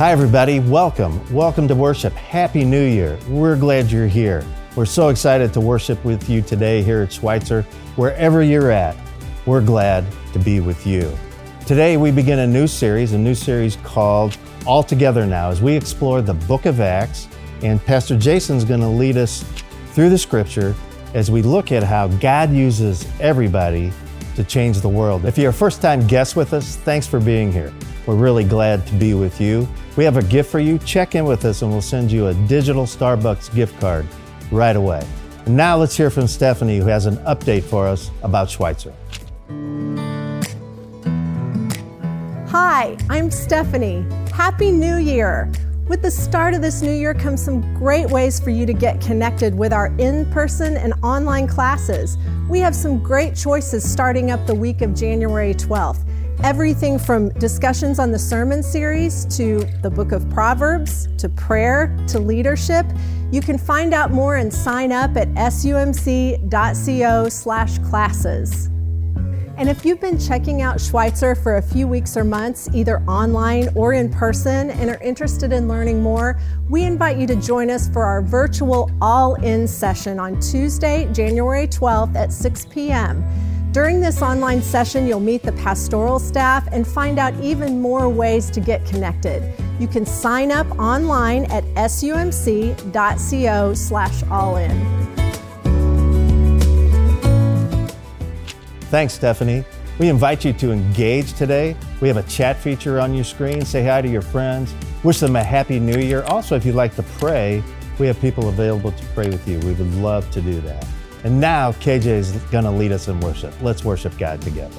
Hi, everybody. Welcome. Welcome to worship. Happy New Year. We're glad you're here. We're so excited to worship with you today here at Schweitzer. Wherever you're at, we're glad to be with you. Today, we begin a new series, a new series called All Together Now, as we explore the book of Acts. And Pastor Jason's going to lead us through the scripture as we look at how God uses everybody to change the world. If you're a first time guest with us, thanks for being here. We're really glad to be with you. We have a gift for you. Check in with us and we'll send you a digital Starbucks gift card right away. And now let's hear from Stephanie, who has an update for us about Schweitzer. Hi, I'm Stephanie. Happy New Year! With the start of this new year comes some great ways for you to get connected with our in person and online classes. We have some great choices starting up the week of January 12th. Everything from discussions on the sermon series to the book of Proverbs to prayer to leadership. You can find out more and sign up at sumc.co/classes. And if you've been checking out Schweitzer for a few weeks or months, either online or in person, and are interested in learning more, we invite you to join us for our virtual all in session on Tuesday, January 12th at 6 p.m. During this online session, you'll meet the pastoral staff and find out even more ways to get connected. You can sign up online at sumc.co slash all in. Thanks, Stephanie. We invite you to engage today. We have a chat feature on your screen. Say hi to your friends. Wish them a happy new year. Also, if you'd like to pray, we have people available to pray with you. We would love to do that. And now KJ is going to lead us in worship. Let's worship God together.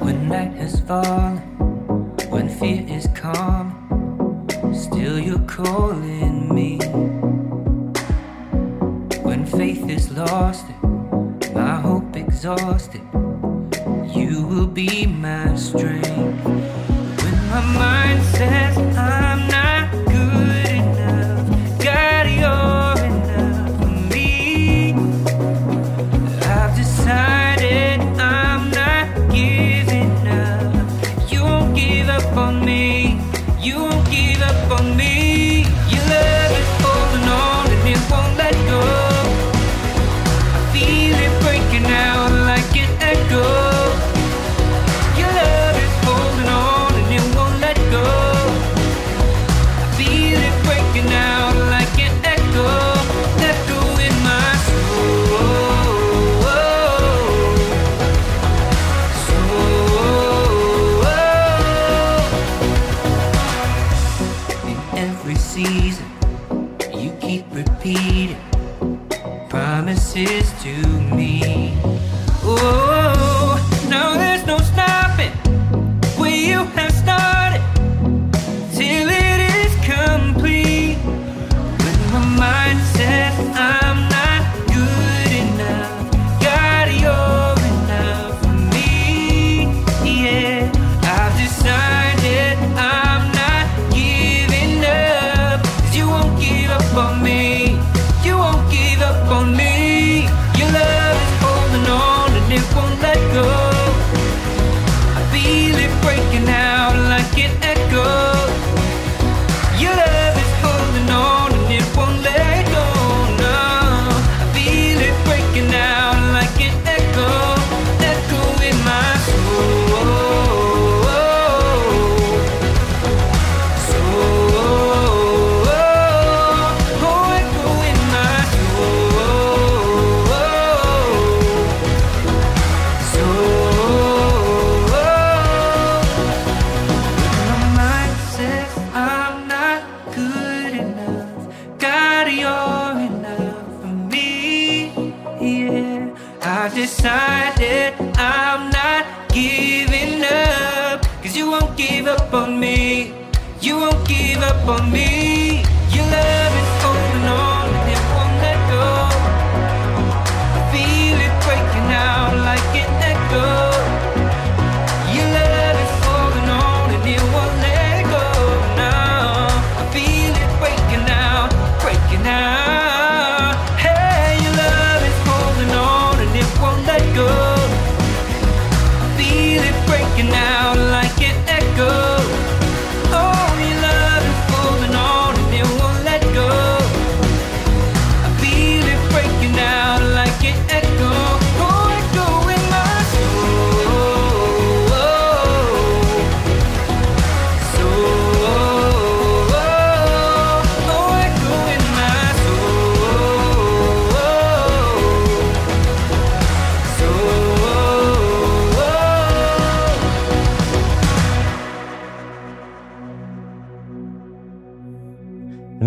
When night has fallen, when fear is calm, still you're calling me. When faith is lost, my hope exhausted, you will be my strength. When my mind says I'm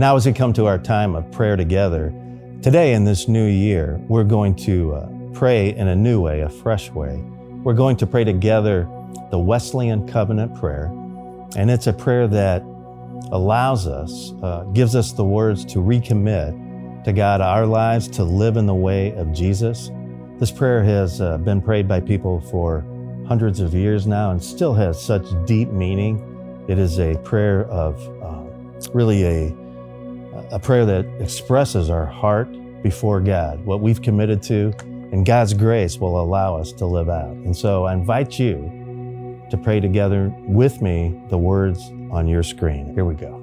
now, as we come to our time of prayer together, today in this new year, we're going to uh, pray in a new way, a fresh way. We're going to pray together the Wesleyan Covenant Prayer. And it's a prayer that allows us, uh, gives us the words to recommit to God our lives to live in the way of Jesus. This prayer has uh, been prayed by people for hundreds of years now and still has such deep meaning. It is a prayer of uh, really a, a prayer that expresses our heart before God, what we've committed to, and God's grace will allow us to live out. And so I invite you to pray together with me the words on your screen. Here we go.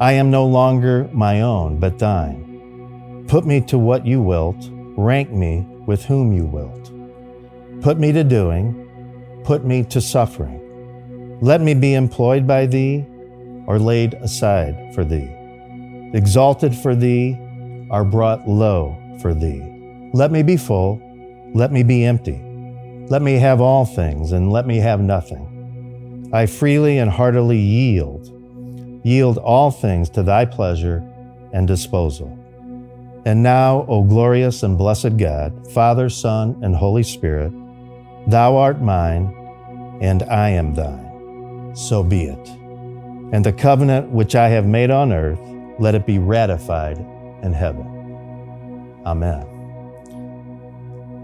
I am no longer my own, but thine. Put me to what you wilt, rank me with whom you wilt. Put me to doing, put me to suffering. Let me be employed by thee or laid aside for thee, exalted for thee are brought low for thee. Let me be full, let me be empty. Let me have all things, and let me have nothing. I freely and heartily yield, yield all things to thy pleasure and disposal. And now, O glorious and blessed God, Father, Son, and Holy Spirit, thou art mine, and I am thine. So be it. And the covenant which I have made on earth, let it be ratified in heaven. Amen.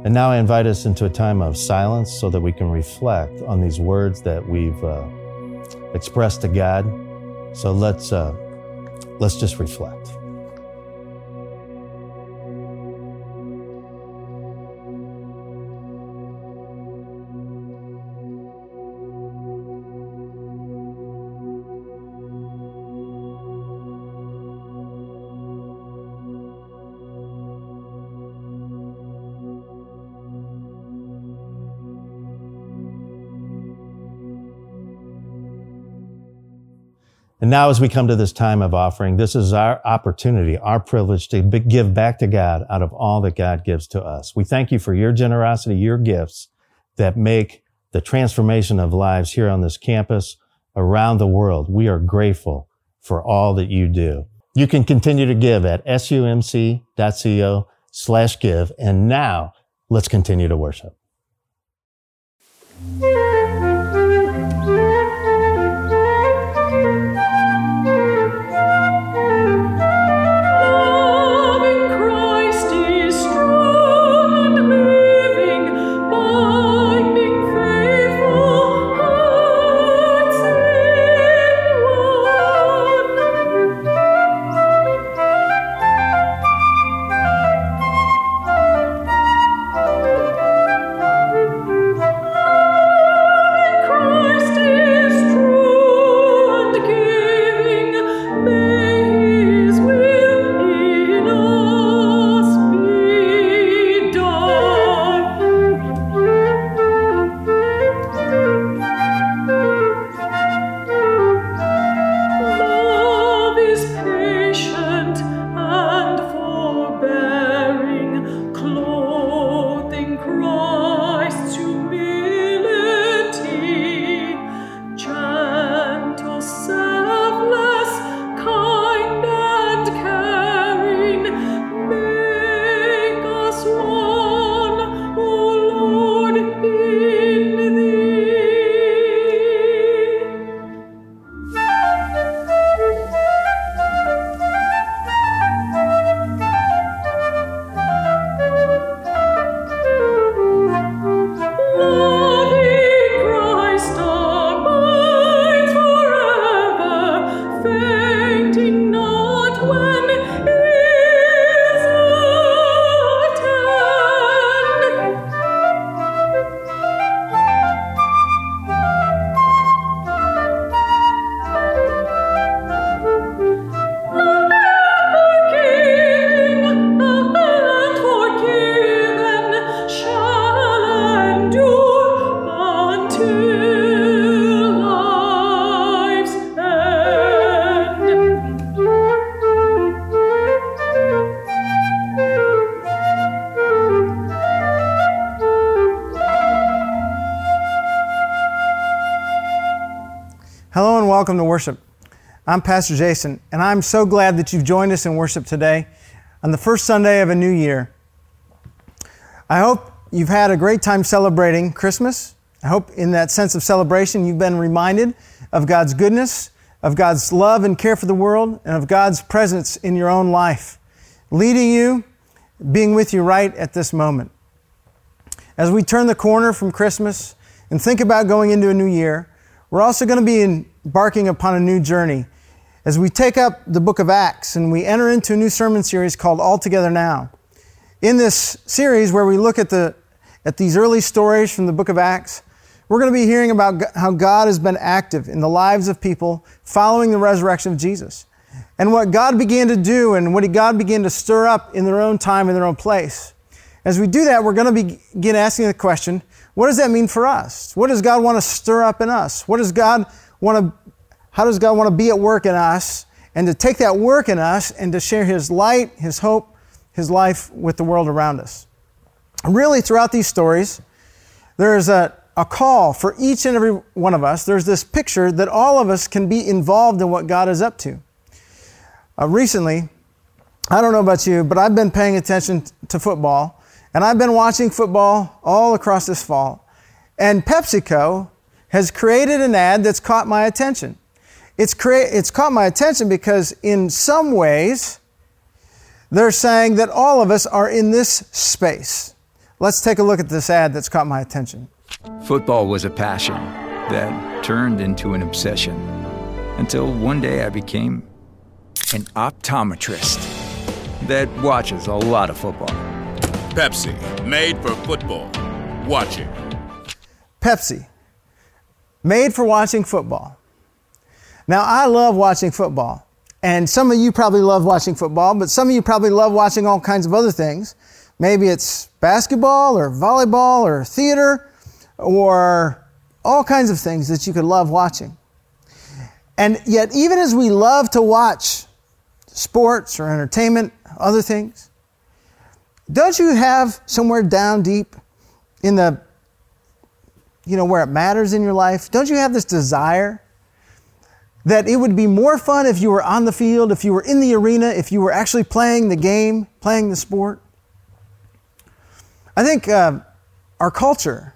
And now I invite us into a time of silence so that we can reflect on these words that we've uh, expressed to God. So let's uh, let's just reflect. And now, as we come to this time of offering, this is our opportunity, our privilege to give back to God out of all that God gives to us. We thank you for your generosity, your gifts that make the transformation of lives here on this campus around the world. We are grateful for all that you do. You can continue to give at sumc.co slash give. And now let's continue to worship. welcome to worship. I'm Pastor Jason, and I'm so glad that you've joined us in worship today on the first Sunday of a new year. I hope you've had a great time celebrating Christmas. I hope in that sense of celebration, you've been reminded of God's goodness, of God's love and care for the world, and of God's presence in your own life, leading you, being with you right at this moment. As we turn the corner from Christmas and think about going into a new year, we're also going to be in embarking upon a new journey as we take up the book of Acts and we enter into a new sermon series called All Together Now. In this series, where we look at, the, at these early stories from the book of Acts, we're going to be hearing about how God has been active in the lives of people following the resurrection of Jesus and what God began to do and what God began to stir up in their own time, in their own place. As we do that, we're going to begin asking the question what does that mean for us? What does God want to stir up in us? What does God want to, how does God want to be at work in us and to take that work in us and to share His light, His hope, His life with the world around us? Really, throughout these stories, there is a, a call for each and every one of us. There's this picture that all of us can be involved in what God is up to. Uh, recently, I don't know about you, but I've been paying attention to football, and I've been watching football all across this fall. And PepsiCo has created an ad that's caught my attention. It's, crea- it's caught my attention because, in some ways, they're saying that all of us are in this space. Let's take a look at this ad that's caught my attention. Football was a passion that turned into an obsession until one day I became an optometrist that watches a lot of football. Pepsi, made for football. Watch it. Pepsi, made for watching football. Now, I love watching football. And some of you probably love watching football, but some of you probably love watching all kinds of other things. Maybe it's basketball or volleyball or theater or all kinds of things that you could love watching. And yet, even as we love to watch sports or entertainment, other things, don't you have somewhere down deep in the, you know, where it matters in your life, don't you have this desire that it would be more fun if you were on the field, if you were in the arena, if you were actually playing the game, playing the sport? I think uh, our culture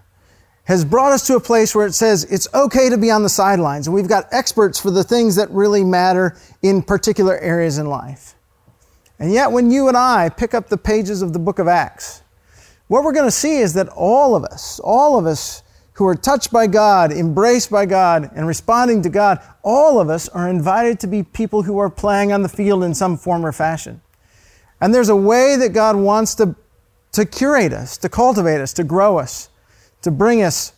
has brought us to a place where it says it's okay to be on the sidelines. And we've got experts for the things that really matter in particular areas in life. And yet, when you and I pick up the pages of the book of Acts, what we're going to see is that all of us, all of us who are touched by God, embraced by God, and responding to God, all of us are invited to be people who are playing on the field in some form or fashion. And there's a way that God wants to, to curate us, to cultivate us, to grow us to bring us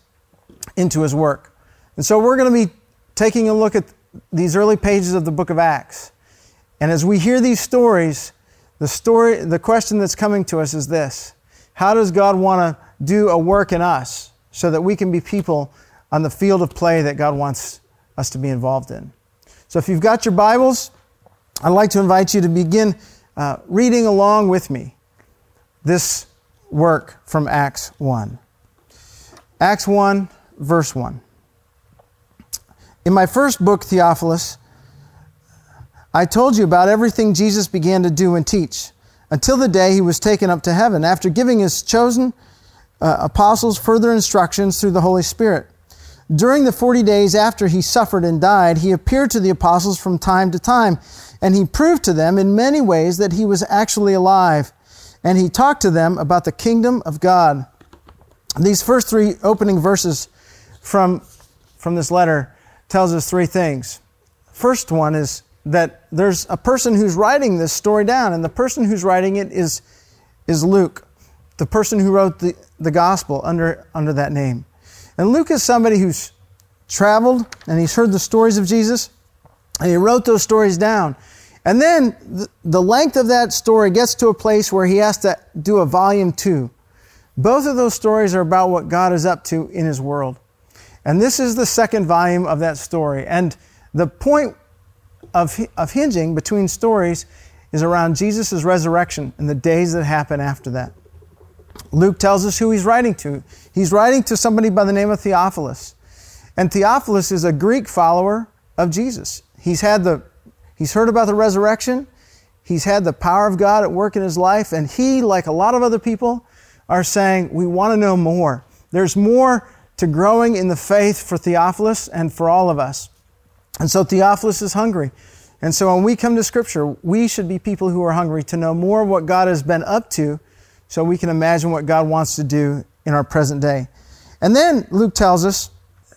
into his work. And so we're going to be taking a look at these early pages of the book of Acts. And as we hear these stories, the story the question that's coming to us is this. How does God want to do a work in us so that we can be people on the field of play that God wants us to be involved in? So if you've got your Bibles, I'd like to invite you to begin uh, reading along with me this work from Acts 1. Acts 1, verse 1. In my first book, Theophilus, I told you about everything Jesus began to do and teach until the day he was taken up to heaven, after giving his chosen uh, apostles further instructions through the Holy Spirit. During the 40 days after he suffered and died, he appeared to the apostles from time to time, and he proved to them in many ways that he was actually alive. And he talked to them about the kingdom of God. These first three opening verses from, from this letter tells us three things. First one is that there's a person who's writing this story down, and the person who's writing it is, is Luke, the person who wrote the, the gospel under, under that name. And Luke is somebody who's traveled and he's heard the stories of Jesus, and he wrote those stories down. And then the, the length of that story gets to a place where he has to do a volume two. Both of those stories are about what God is up to in His world. And this is the second volume of that story. And the point of, of hinging between stories is around Jesus' resurrection and the days that happen after that. Luke tells us who he's writing to. He's writing to somebody by the name of Theophilus. And Theophilus is a Greek follower of Jesus. he's had the he's heard about the resurrection. He's had the power of God at work in his life, and he, like a lot of other people, are saying, We want to know more. There's more to growing in the faith for Theophilus and for all of us. And so Theophilus is hungry. And so when we come to Scripture, we should be people who are hungry to know more of what God has been up to so we can imagine what God wants to do in our present day. And then Luke tells us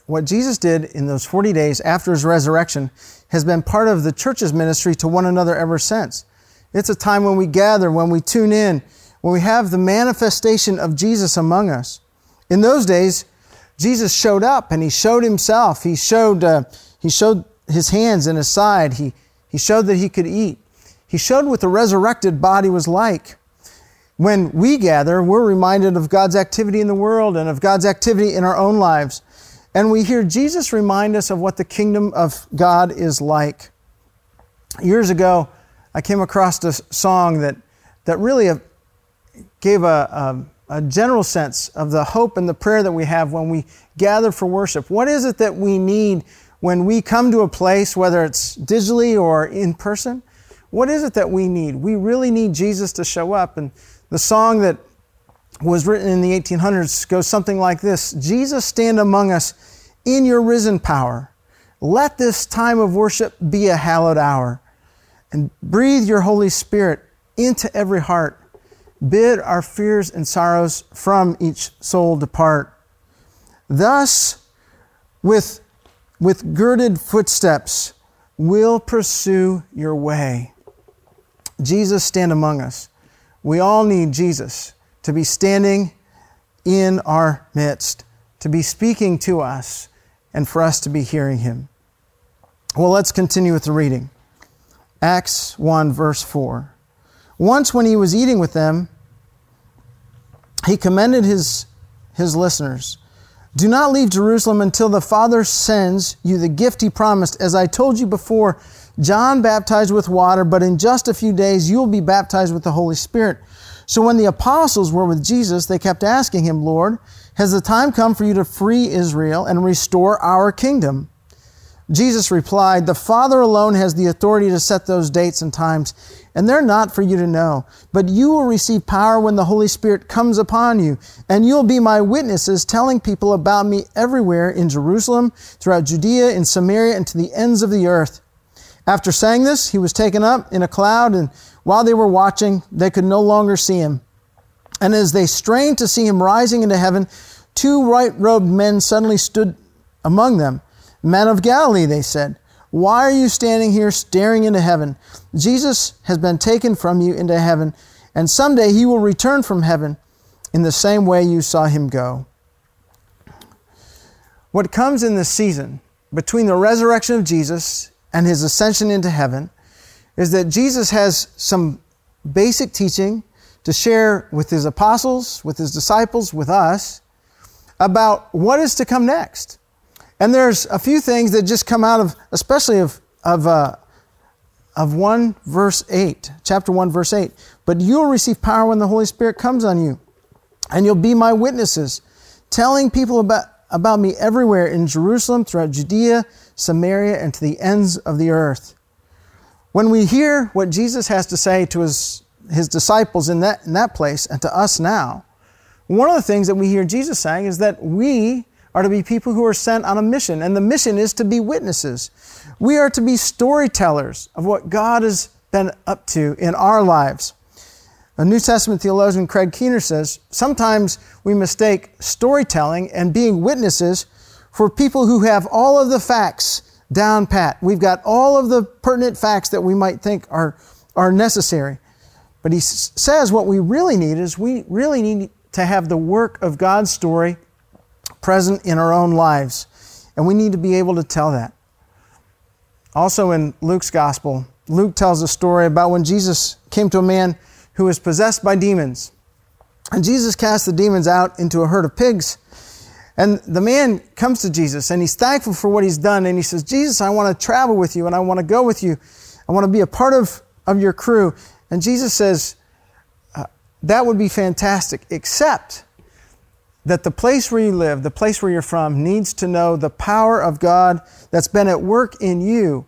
what Jesus did in those 40 days after his resurrection has been part of the church's ministry to one another ever since. It's a time when we gather, when we tune in, when we have the manifestation of Jesus among us. In those days, Jesus showed up and he showed himself. He showed, uh, he showed his hands and his side. He, he showed that he could eat. He showed what the resurrected body was like. When we gather, we're reminded of God's activity in the world and of God's activity in our own lives. And we hear Jesus remind us of what the kingdom of God is like. Years ago, I came across a song that, that really uh, gave a, a, a general sense of the hope and the prayer that we have when we gather for worship. What is it that we need when we come to a place, whether it's digitally or in person? What is it that we need? We really need Jesus to show up. And the song that was written in the 1800s goes something like this Jesus, stand among us in your risen power. Let this time of worship be a hallowed hour and breathe your Holy Spirit into every heart. Bid our fears and sorrows from each soul depart. Thus, with, with girded footsteps, we'll pursue your way. Jesus, stand among us. We all need Jesus to be standing in our midst, to be speaking to us, and for us to be hearing him. Well, let's continue with the reading. Acts 1, verse 4. Once, when he was eating with them, he commended his, his listeners. Do not leave Jerusalem until the Father sends you the gift he promised. As I told you before, John baptized with water, but in just a few days you will be baptized with the Holy Spirit. So when the apostles were with Jesus, they kept asking him, Lord, has the time come for you to free Israel and restore our kingdom? Jesus replied, The Father alone has the authority to set those dates and times, and they're not for you to know. But you will receive power when the Holy Spirit comes upon you, and you'll be my witnesses, telling people about me everywhere in Jerusalem, throughout Judea, in Samaria, and to the ends of the earth. After saying this, he was taken up in a cloud, and while they were watching, they could no longer see him. And as they strained to see him rising into heaven, two white robed men suddenly stood among them. Men of Galilee, they said, why are you standing here staring into heaven? Jesus has been taken from you into heaven, and someday he will return from heaven in the same way you saw him go. What comes in this season between the resurrection of Jesus and his ascension into heaven is that Jesus has some basic teaching to share with his apostles, with his disciples, with us about what is to come next. And there's a few things that just come out of, especially of, of, uh, of 1 verse 8, chapter 1, verse 8. But you'll receive power when the Holy Spirit comes on you, and you'll be my witnesses, telling people about, about me everywhere in Jerusalem, throughout Judea, Samaria, and to the ends of the earth. When we hear what Jesus has to say to his, his disciples in that, in that place and to us now, one of the things that we hear Jesus saying is that we are to be people who are sent on a mission, and the mission is to be witnesses. We are to be storytellers of what God has been up to in our lives. A New Testament theologian, Craig Keener, says sometimes we mistake storytelling and being witnesses for people who have all of the facts down pat. We've got all of the pertinent facts that we might think are, are necessary. But he says what we really need is we really need to have the work of God's story present in our own lives. And we need to be able to tell that. Also in Luke's gospel, Luke tells a story about when Jesus came to a man who was possessed by demons. And Jesus cast the demons out into a herd of pigs. And the man comes to Jesus and he's thankful for what he's done. And he says, Jesus, I want to travel with you and I want to go with you. I want to be a part of, of your crew. And Jesus says, uh, That would be fantastic, except that the place where you live, the place where you're from, needs to know the power of God that's been at work in you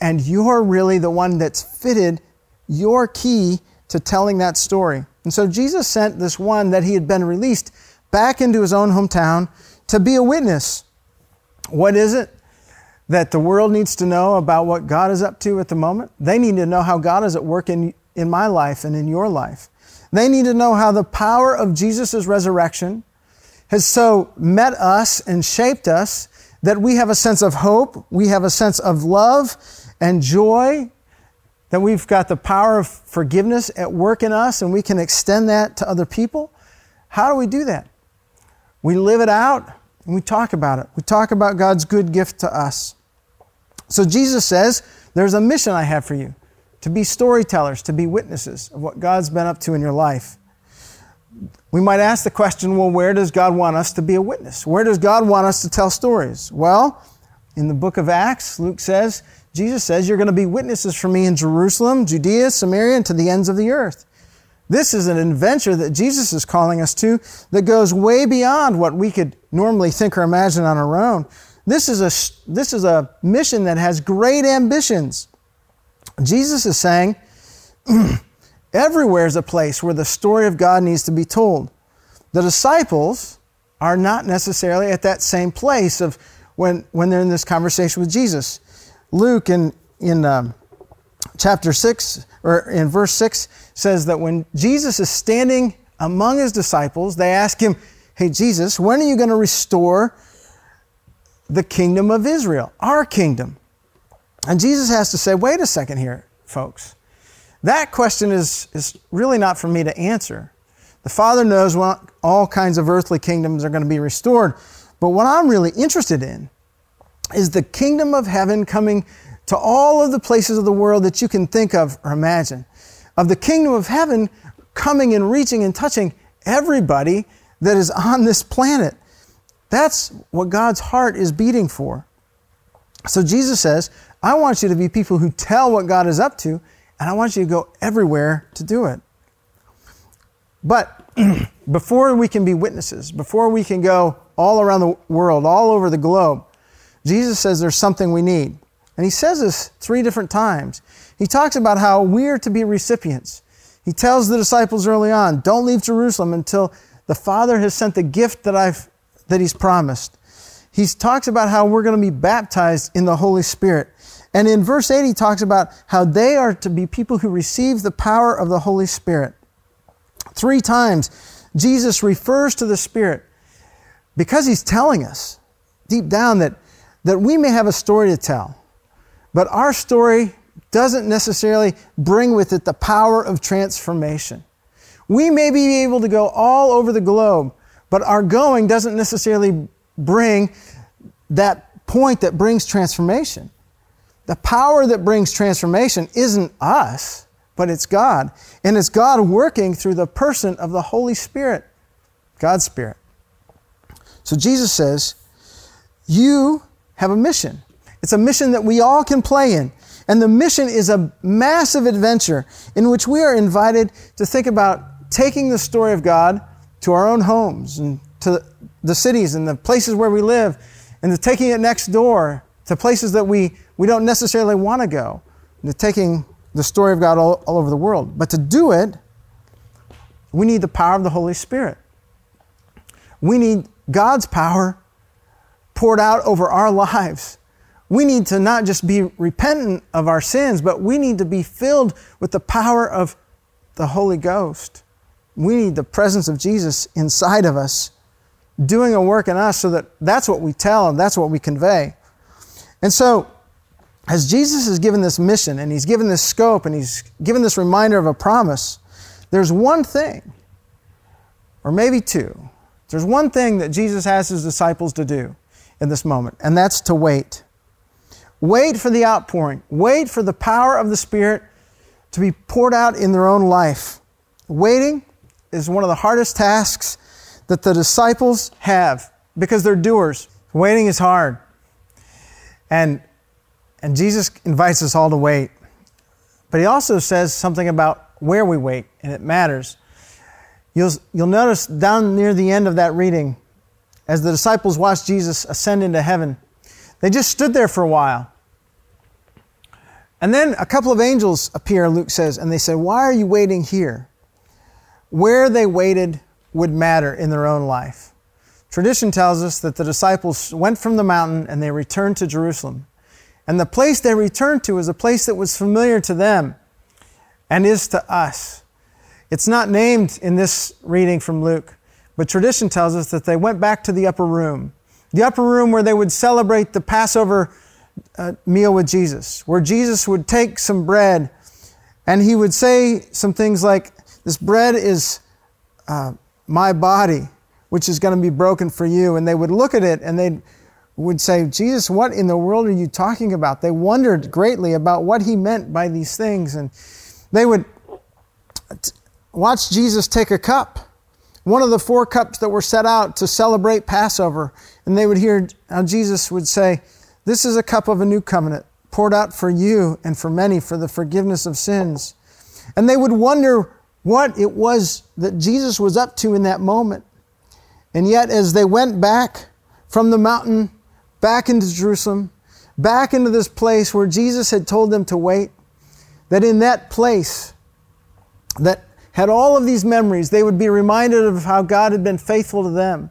and you're really the one that's fitted your key to telling that story. And so Jesus sent this one that he had been released back into his own hometown to be a witness. What is it that the world needs to know about what God is up to at the moment? They need to know how God is at work in, in my life and in your life. They need to know how the power of Jesus' resurrection has so met us and shaped us that we have a sense of hope, we have a sense of love and joy, that we've got the power of forgiveness at work in us and we can extend that to other people. How do we do that? We live it out and we talk about it. We talk about God's good gift to us. So Jesus says, There's a mission I have for you to be storytellers, to be witnesses of what God's been up to in your life. We might ask the question well, where does God want us to be a witness? Where does God want us to tell stories? Well, in the book of Acts, Luke says, Jesus says, You're going to be witnesses for me in Jerusalem, Judea, Samaria, and to the ends of the earth. This is an adventure that Jesus is calling us to that goes way beyond what we could normally think or imagine on our own. This is a, this is a mission that has great ambitions. Jesus is saying, everywhere is a place where the story of God needs to be told. The disciples are not necessarily at that same place of when, when they're in this conversation with Jesus. Luke in, in um, chapter 6, or in verse 6, says that when Jesus is standing among his disciples, they ask him, Hey, Jesus, when are you going to restore the kingdom of Israel, our kingdom? And Jesus has to say, Wait a second here, folks. That question is, is really not for me to answer. The Father knows when all kinds of earthly kingdoms are going to be restored. But what I'm really interested in is the kingdom of heaven coming to all of the places of the world that you can think of or imagine. Of the kingdom of heaven coming and reaching and touching everybody that is on this planet. That's what God's heart is beating for. So Jesus says, I want you to be people who tell what God is up to, and I want you to go everywhere to do it. But before we can be witnesses, before we can go all around the world, all over the globe, Jesus says there's something we need. And he says this three different times. He talks about how we're to be recipients. He tells the disciples early on, don't leave Jerusalem until the Father has sent the gift that I've that he's promised. He talks about how we're going to be baptized in the Holy Spirit. And in verse 8 he talks about how they are to be people who receive the power of the Holy Spirit. Three times Jesus refers to the Spirit because he's telling us deep down that that we may have a story to tell, but our story doesn't necessarily bring with it the power of transformation. We may be able to go all over the globe, but our going doesn't necessarily bring that point that brings transformation. The power that brings transformation isn't us, but it's God. And it's God working through the person of the Holy Spirit, God's Spirit. So Jesus says, You have a mission. It's a mission that we all can play in. And the mission is a massive adventure in which we are invited to think about taking the story of God to our own homes and to the cities and the places where we live and to taking it next door to places that we, we don't necessarily want to go, and to taking the story of God all, all over the world. But to do it, we need the power of the Holy Spirit. We need God's power poured out over our lives. We need to not just be repentant of our sins, but we need to be filled with the power of the Holy Ghost. We need the presence of Jesus inside of us, doing a work in us so that that's what we tell and that's what we convey. And so, as Jesus has given this mission and he's given this scope and he's given this reminder of a promise, there's one thing, or maybe two, there's one thing that Jesus has his disciples to do in this moment, and that's to wait. Wait for the outpouring. Wait for the power of the Spirit to be poured out in their own life. Waiting is one of the hardest tasks that the disciples have because they're doers. Waiting is hard. And, and Jesus invites us all to wait. But he also says something about where we wait, and it matters. You'll, you'll notice down near the end of that reading, as the disciples watched Jesus ascend into heaven, they just stood there for a while. And then a couple of angels appear, Luke says, and they say, Why are you waiting here? Where they waited would matter in their own life. Tradition tells us that the disciples went from the mountain and they returned to Jerusalem. And the place they returned to is a place that was familiar to them and is to us. It's not named in this reading from Luke, but tradition tells us that they went back to the upper room, the upper room where they would celebrate the Passover uh, meal with Jesus, where Jesus would take some bread and he would say some things like, This bread is uh, my body, which is going to be broken for you. And they would look at it and they would say, Jesus, what in the world are you talking about? They wondered greatly about what he meant by these things. And they would t- watch Jesus take a cup, one of the four cups that were set out to celebrate Passover. And they would hear how Jesus would say, This is a cup of a new covenant, poured out for you and for many for the forgiveness of sins. And they would wonder what it was that Jesus was up to in that moment. And yet, as they went back from the mountain, back into Jerusalem, back into this place where Jesus had told them to wait, that in that place, that had all of these memories, they would be reminded of how God had been faithful to them.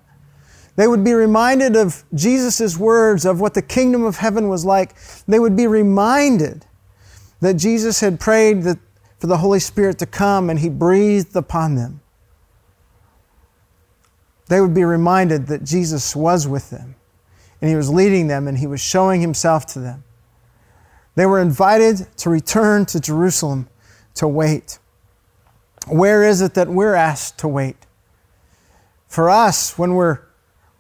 They would be reminded of Jesus' words of what the kingdom of heaven was like. They would be reminded that Jesus had prayed that for the Holy Spirit to come and He breathed upon them. They would be reminded that Jesus was with them and He was leading them and He was showing Himself to them. They were invited to return to Jerusalem to wait. Where is it that we're asked to wait? For us, when we're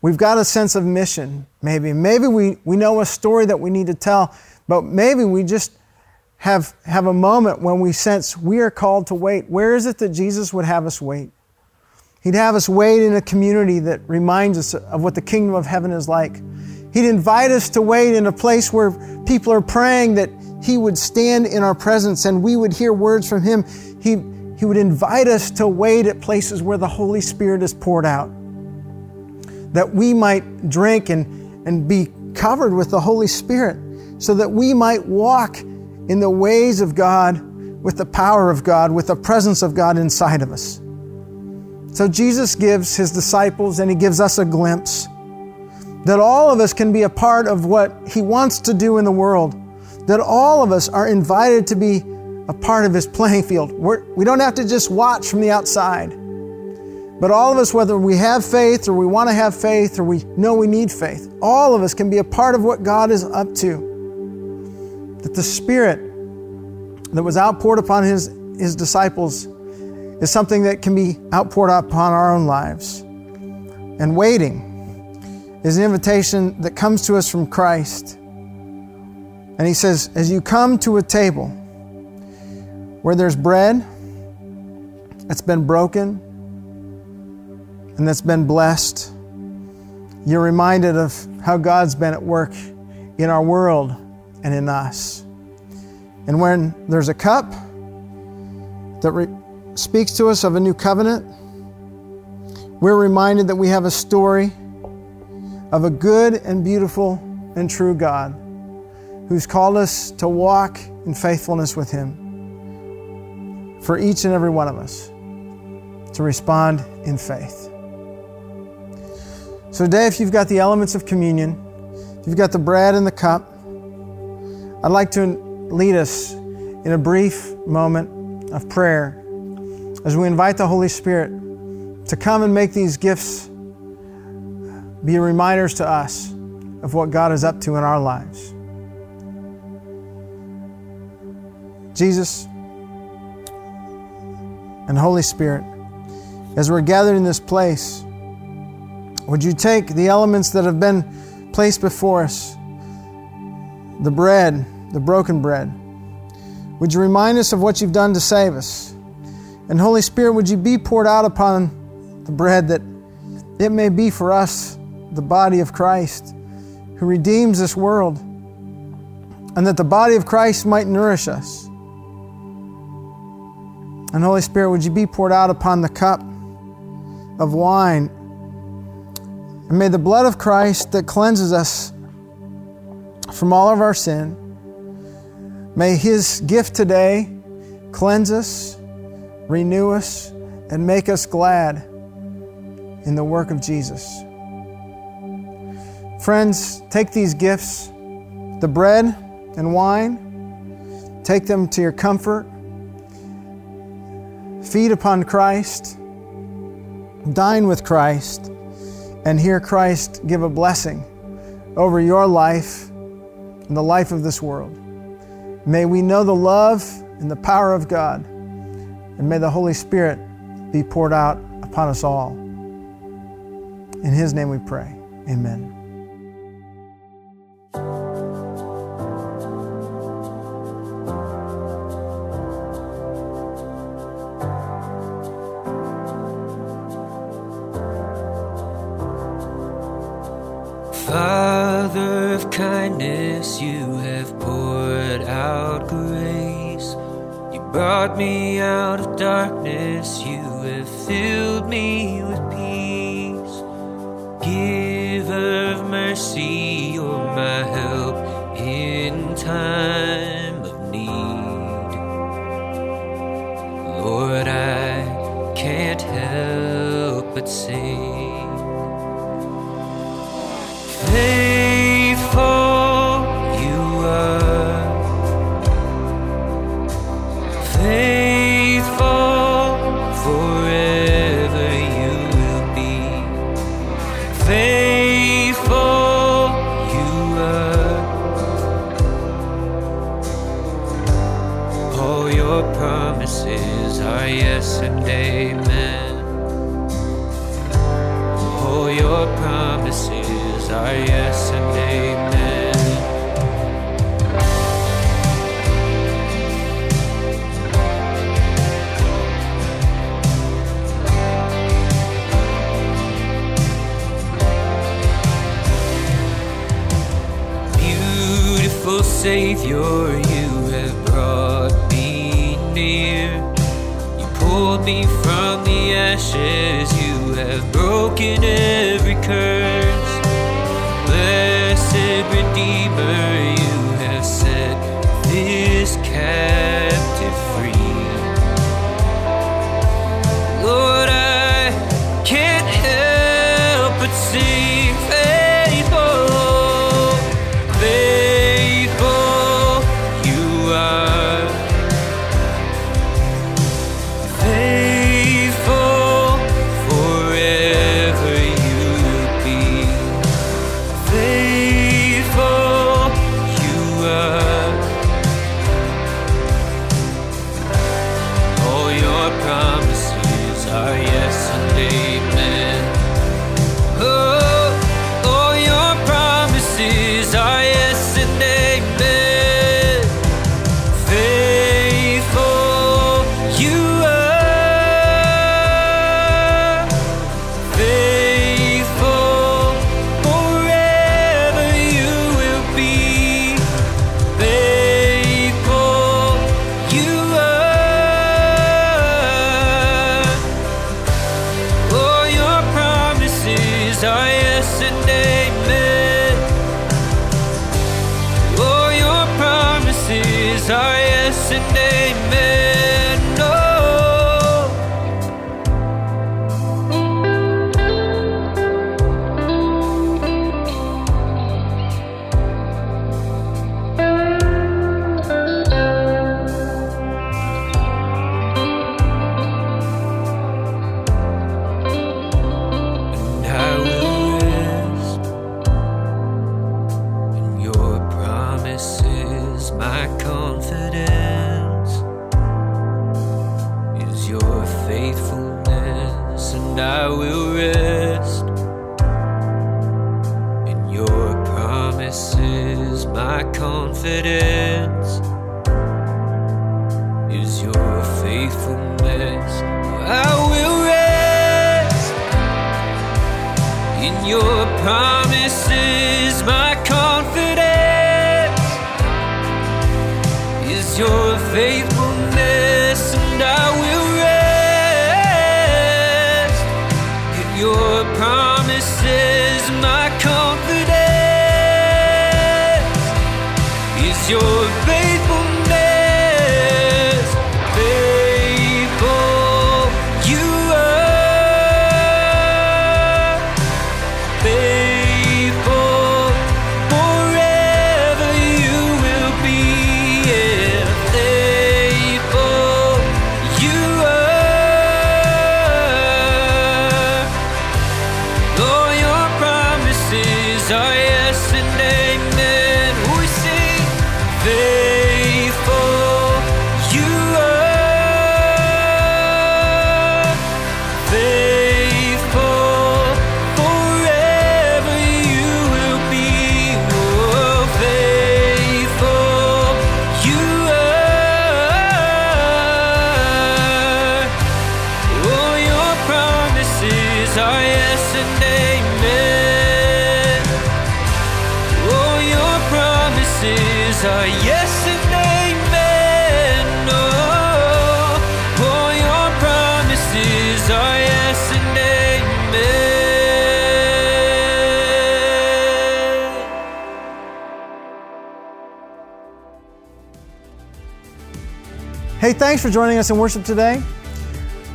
we've got a sense of mission, maybe. Maybe we, we know a story that we need to tell, but maybe we just have, have a moment when we sense we are called to wait. Where is it that Jesus would have us wait? He'd have us wait in a community that reminds us of what the kingdom of heaven is like. He'd invite us to wait in a place where people are praying that He would stand in our presence and we would hear words from Him. He, he would invite us to wait at places where the Holy Spirit is poured out, that we might drink and, and be covered with the Holy Spirit, so that we might walk in the ways of God, with the power of God, with the presence of God inside of us. So Jesus gives his disciples and he gives us a glimpse that all of us can be a part of what he wants to do in the world, that all of us are invited to be a part of his playing field. We're, we do not have to just watch from the outside. But all of us, whether we have faith or we want to have faith or we know we need faith, all of us can be a part of what God is up to that the Spirit that was outpoured upon his, his disciples is something that can be outpoured upon our own lives. And waiting is an invitation that comes to us from Christ. And he says, as you come to a table where there's bread that's been broken and that's been blessed, you're reminded of how God's been at work in our world and in us. And when there's a cup that re- speaks to us of a new covenant, we're reminded that we have a story of a good and beautiful and true God who's called us to walk in faithfulness with Him for each and every one of us to respond in faith. So, today, if you've got the elements of communion, if you've got the bread and the cup, I'd like to lead us in a brief moment of prayer as we invite the Holy Spirit to come and make these gifts be reminders to us of what God is up to in our lives. Jesus and Holy Spirit, as we're gathered in this place, would you take the elements that have been placed before us the bread, the broken bread. Would you remind us of what you've done to save us? And Holy Spirit, would you be poured out upon the bread that it may be for us the body of Christ who redeems this world, and that the body of Christ might nourish us. And Holy Spirit, would you be poured out upon the cup of wine? And may the blood of Christ that cleanses us from all of our sin, May His gift today cleanse us, renew us, and make us glad in the work of Jesus. Friends, take these gifts, the bread and wine, take them to your comfort, feed upon Christ, dine with Christ, and hear Christ give a blessing over your life and the life of this world. May we know the love and the power of God, and may the Holy Spirit be poured out upon us all. In His name we pray. Amen. Kindness, you have poured out grace. You brought me out of darkness, you have filled me with promises are yes and amen. All your promises are yes and amen. Beautiful Savior, me from the ashes, you have broken every curse. Hey, thanks for joining us in worship today.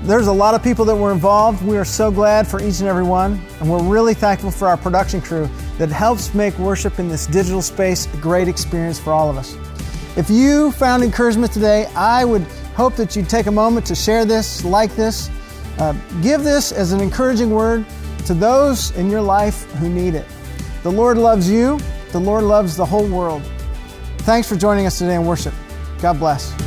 There's a lot of people that were involved. We are so glad for each and every one, and we're really thankful for our production crew that helps make worship in this digital space a great experience for all of us. If you found encouragement today, I would hope that you'd take a moment to share this, like this, uh, give this as an encouraging word to those in your life who need it. The Lord loves you, the Lord loves the whole world. Thanks for joining us today in worship. God bless.